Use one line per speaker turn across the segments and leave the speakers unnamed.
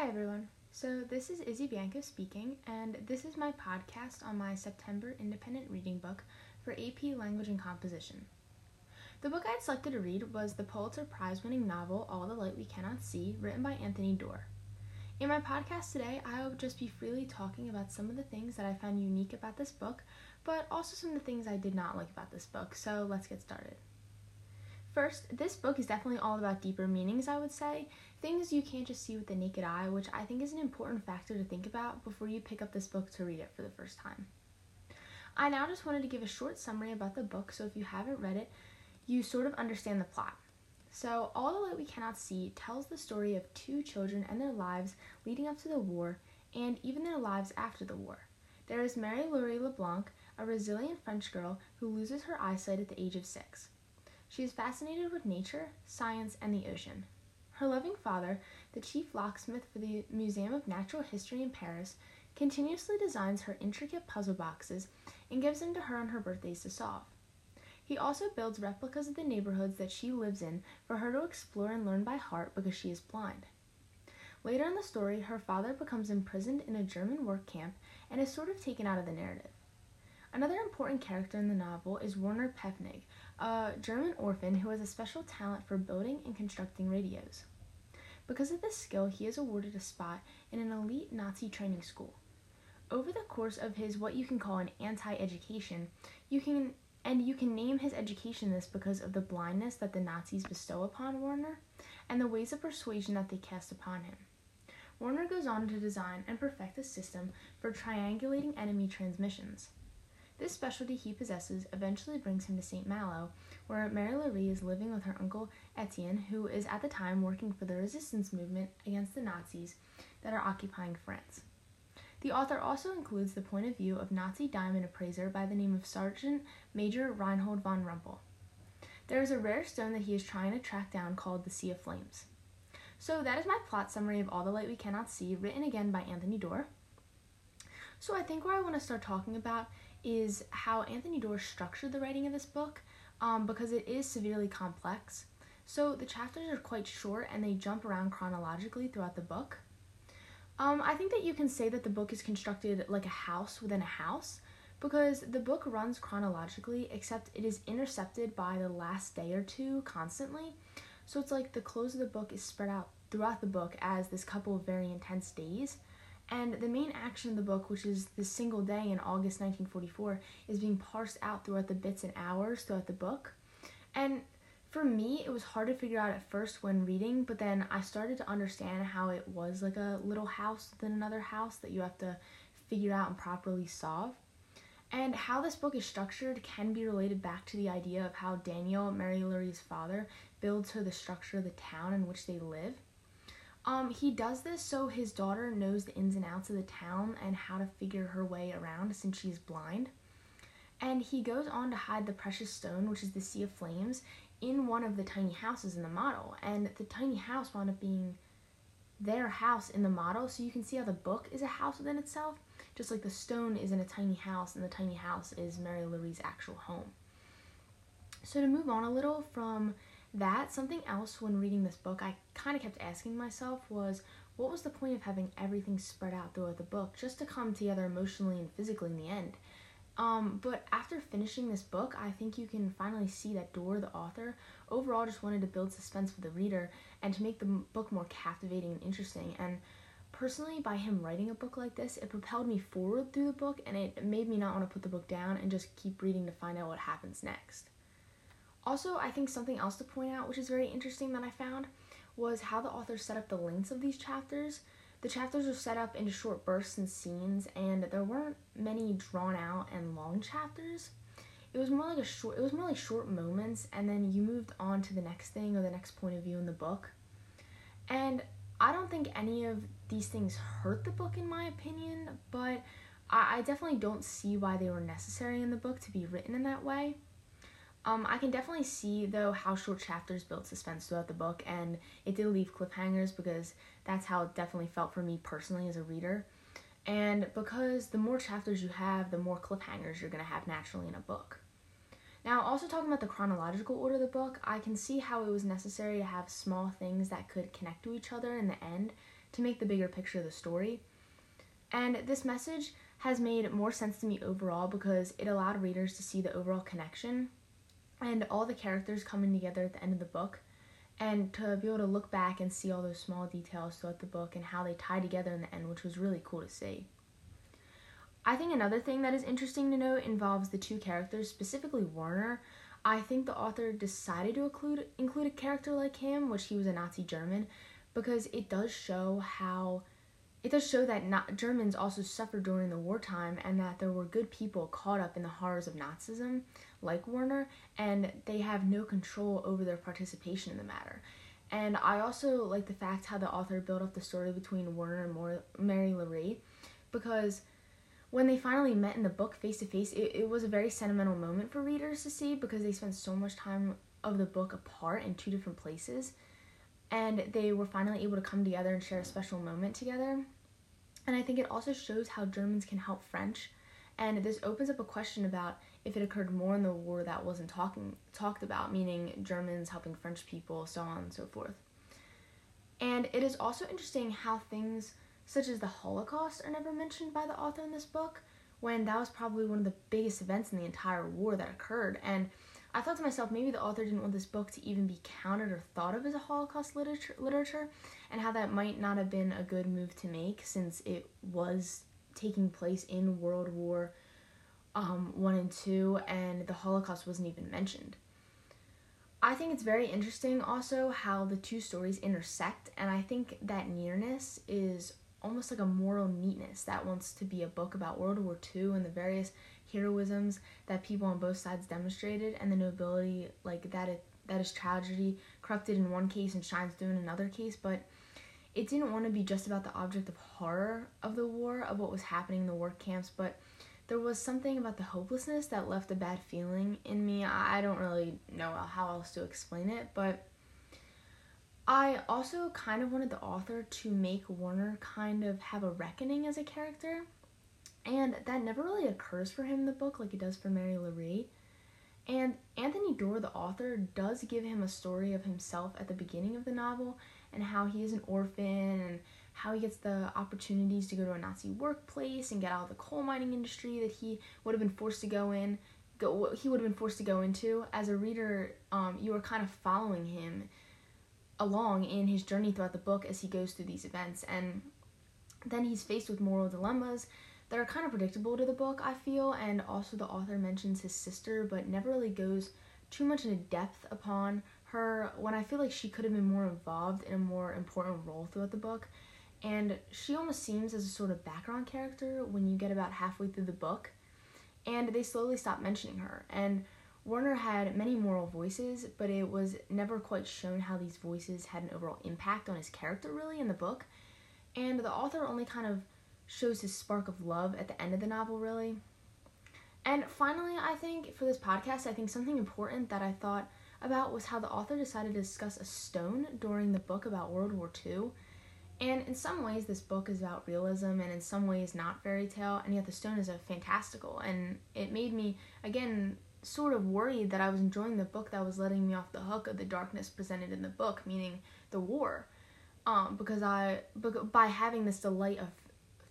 Hi, everyone. So, this is Izzy Bianco speaking, and this is my podcast on my September independent reading book for AP Language and Composition. The book I had selected to read was the Pulitzer Prize winning novel All the Light We Cannot See, written by Anthony Doerr. In my podcast today, I will just be freely talking about some of the things that I found unique about this book, but also some of the things I did not like about this book, so let's get started. First, this book is definitely all about deeper meanings, I would say. Things you can't just see with the naked eye, which I think is an important factor to think about before you pick up this book to read it for the first time. I now just wanted to give a short summary about the book so if you haven't read it, you sort of understand the plot. So, All the Light We Cannot See tells the story of two children and their lives leading up to the war and even their lives after the war. There is Marie-Laure LeBlanc, a resilient French girl who loses her eyesight at the age of six. She is fascinated with nature, science, and the ocean. Her loving father, the chief locksmith for the Museum of Natural History in Paris, continuously designs her intricate puzzle boxes and gives them to her on her birthdays to solve. He also builds replicas of the neighborhoods that she lives in for her to explore and learn by heart because she is blind. Later in the story, her father becomes imprisoned in a German work camp and is sort of taken out of the narrative. Another important character in the novel is Werner Pfennig, a German orphan who has a special talent for building and constructing radios. Because of this skill, he is awarded a spot in an elite Nazi training school. Over the course of his what you can call an anti-education, you can and you can name his education this because of the blindness that the Nazis bestow upon Werner and the ways of persuasion that they cast upon him. Werner goes on to design and perfect a system for triangulating enemy transmissions. This specialty he possesses eventually brings him to St. Malo, where Marie-Laure is living with her uncle Etienne, who is at the time working for the resistance movement against the Nazis that are occupying France. The author also includes the point of view of Nazi diamond appraiser by the name of Sergeant Major Reinhold von Rumpel. There is a rare stone that he is trying to track down called the Sea of Flames. So that is my plot summary of All the Light We Cannot See, written again by Anthony Doerr. So I think where I want to start talking about is how Anthony Doerr structured the writing of this book um, because it is severely complex. So the chapters are quite short and they jump around chronologically throughout the book. Um, I think that you can say that the book is constructed like a house within a house because the book runs chronologically, except it is intercepted by the last day or two constantly. So it's like the close of the book is spread out throughout the book as this couple of very intense days. And the main action of the book, which is the single day in August 1944, is being parsed out throughout the bits and hours throughout the book. And for me, it was hard to figure out at first when reading, but then I started to understand how it was like a little house within another house that you have to figure out and properly solve. And how this book is structured can be related back to the idea of how Daniel, Marie-Laure's father, builds her the structure of the town in which they live. Um, he does this so his daughter knows the ins and outs of the town and how to figure her way around since she's blind. And he goes on to hide the precious stone, which is the Sea of Flames, in one of the tiny houses in the model. And the tiny house wound up being their house in the model, so you can see how the book is a house within itself, just like the stone is in a tiny house, and the tiny house is Mary Louise's actual home. So to move on a little from that something else when reading this book i kind of kept asking myself was what was the point of having everything spread out throughout the book just to come together emotionally and physically in the end? Um, but after finishing this book i think you can finally see that Doerr the author overall just wanted to build suspense for the reader and to make the book more captivating and interesting. And personally by him writing a book like this it propelled me forward through the book and it made me not want to put the book down and just keep reading to find out what happens next also, I think something else to point out, which is very interesting that I found, was how the author set up the lengths of these chapters. The chapters are set up into short bursts and scenes, and there weren't many drawn out and long chapters. It was more like a short. It was more like short moments, and then you moved on to the next thing or the next point of view in the book. And I don't think any of these things hurt the book, in my opinion, but I, I definitely don't see why they were necessary in the book to be written in that way. Um, I can definitely see though how short chapters build suspense throughout the book, and it did leave cliffhangers because that's how it definitely felt for me personally as a reader. And because the more chapters you have, the more cliffhangers you're gonna have naturally in a book. Now, also talking about the chronological order of the book, I can see how it was necessary to have small things that could connect to each other in the end to make the bigger picture of the story. And this message has made more sense to me overall because it allowed readers to see the overall connection and all the characters coming together at the end of the book and to be able to look back and see all those small details throughout the book and how they tie together in the end, which was really cool to see. I think another thing that is interesting to note involves the two characters, specifically Werner. I think the author decided to include include a character like him, which he was a Nazi German, because it does show how it does show that not, Germans also suffered during the wartime and that there were good people caught up in the horrors of Nazism, like Werner, and they have no control over their participation in the matter. And I also like the fact how the author built up the story between Werner and Marie-Laure, because when they finally met in the book face to face, it was a very sentimental moment for readers to see because they spent so much time of the book apart in two different places and they were finally able to come together and share a special moment together. And I think it also shows how Germans can help French. And this opens up a question about if it occurred more in the war that wasn't talking talked about, meaning Germans helping French people, so on and so forth. And it is also interesting how things such as the Holocaust are never mentioned by the author in this book, when that was probably one of the biggest events in the entire war that occurred. And I thought to myself, maybe the author didn't want this book to even be counted or thought of as a Holocaust literature, literature, and how that might not have been a good move to make since it was taking place in World War um, One and Two, and the Holocaust wasn't even mentioned. I think it's very interesting also how the two stories intersect, and I think that nearness is almost like a moral neatness that wants to be a book about World War II and the various heroisms that people on both sides demonstrated and the nobility like that it, that is tragedy corrupted in one case and shines through in another case but it didn't want to be just about the object of horror of the war of what was happening in the work camps but there was something about the hopelessness that left a bad feeling in me. I don't really know how else to explain it but I also kind of wanted the author to make Werner kind of have a reckoning as a character. And that never really occurs for him in the book like it does for Marie-Laure. And Anthony Doerr, the author, does give him a story of himself at the beginning of the novel and how he is an orphan and how he gets the opportunities to go to a Nazi workplace and get out of the coal mining industry that he would have been forced to go in. Go, he would have been forced to go into. As a reader, um, you are kind of following him along in his journey throughout the book as he goes through these events. And then he's faced with moral dilemmas that are kind of predictable to the book, I feel, and also the author mentions his sister, but never really goes too much into depth upon her when I feel like she could have been more involved in a more important role throughout the book. And she almost seems as a sort of background character when you get about halfway through the book. And they slowly stop mentioning her. And Werner had many moral voices, but it was never quite shown how these voices had an overall impact on his character, really, in the book. And the author only kind of shows his spark of love at the end of the novel, really. And finally, I think for this podcast, I think something important that I thought about was how the author decided to discuss a stone during the book about World War II. And in some ways, this book is about realism, and in some ways, not fairy tale, and yet the stone is a fantastical. And it made me, again, sort of worried that I was enjoying the book that was letting me off the hook of the darkness presented in the book, meaning the war. Um, because I, by having this delight of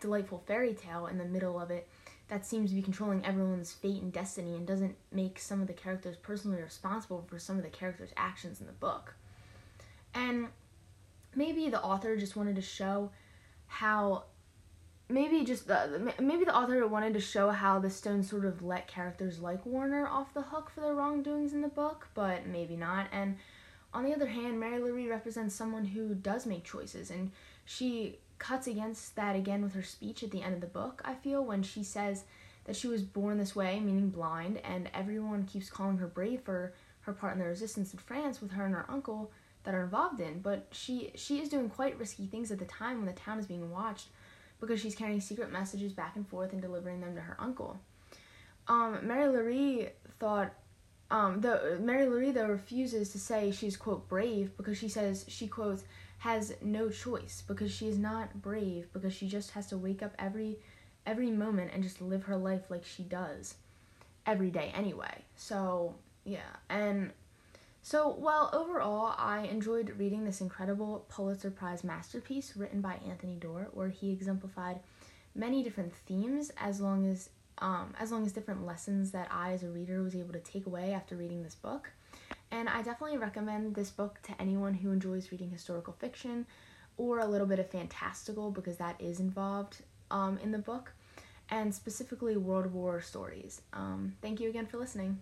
delightful fairy tale in the middle of it, that seems to be controlling everyone's fate and destiny and doesn't make some of the characters personally responsible for some of the characters' actions in the book. And maybe the author just wanted to show how maybe just the, maybe the author wanted to show how the stone sort of let characters like Werner off the hook for their wrongdoings in the book, but maybe not. And on the other hand, Marie-Laure represents someone who does make choices, and she cuts against that again with her speech at the end of the book. I feel when she says that she was born this way, meaning blind, and everyone keeps calling her brave for her part in the resistance in France with her and her uncle that are involved in. But she she is doing quite risky things at the time when the town is being watched because she's carrying secret messages back and forth and delivering them to her uncle. Um, Marie-Laure thought um, the Marie-Laure though refuses to say she's quote brave because she says she quotes has no choice because she is not brave because she just has to wake up every every moment and just live her life like she does every day anyway. So yeah, and So, well, overall, I enjoyed reading this incredible Pulitzer Prize masterpiece written by Anthony Doerr, where he exemplified many different themes as long as um, as long as different lessons that I, as a reader, was able to take away after reading this book. And I definitely recommend this book to anyone who enjoys reading historical fiction or a little bit of fantastical because that is involved um, in the book, and specifically World War stories. Um, thank you again for listening.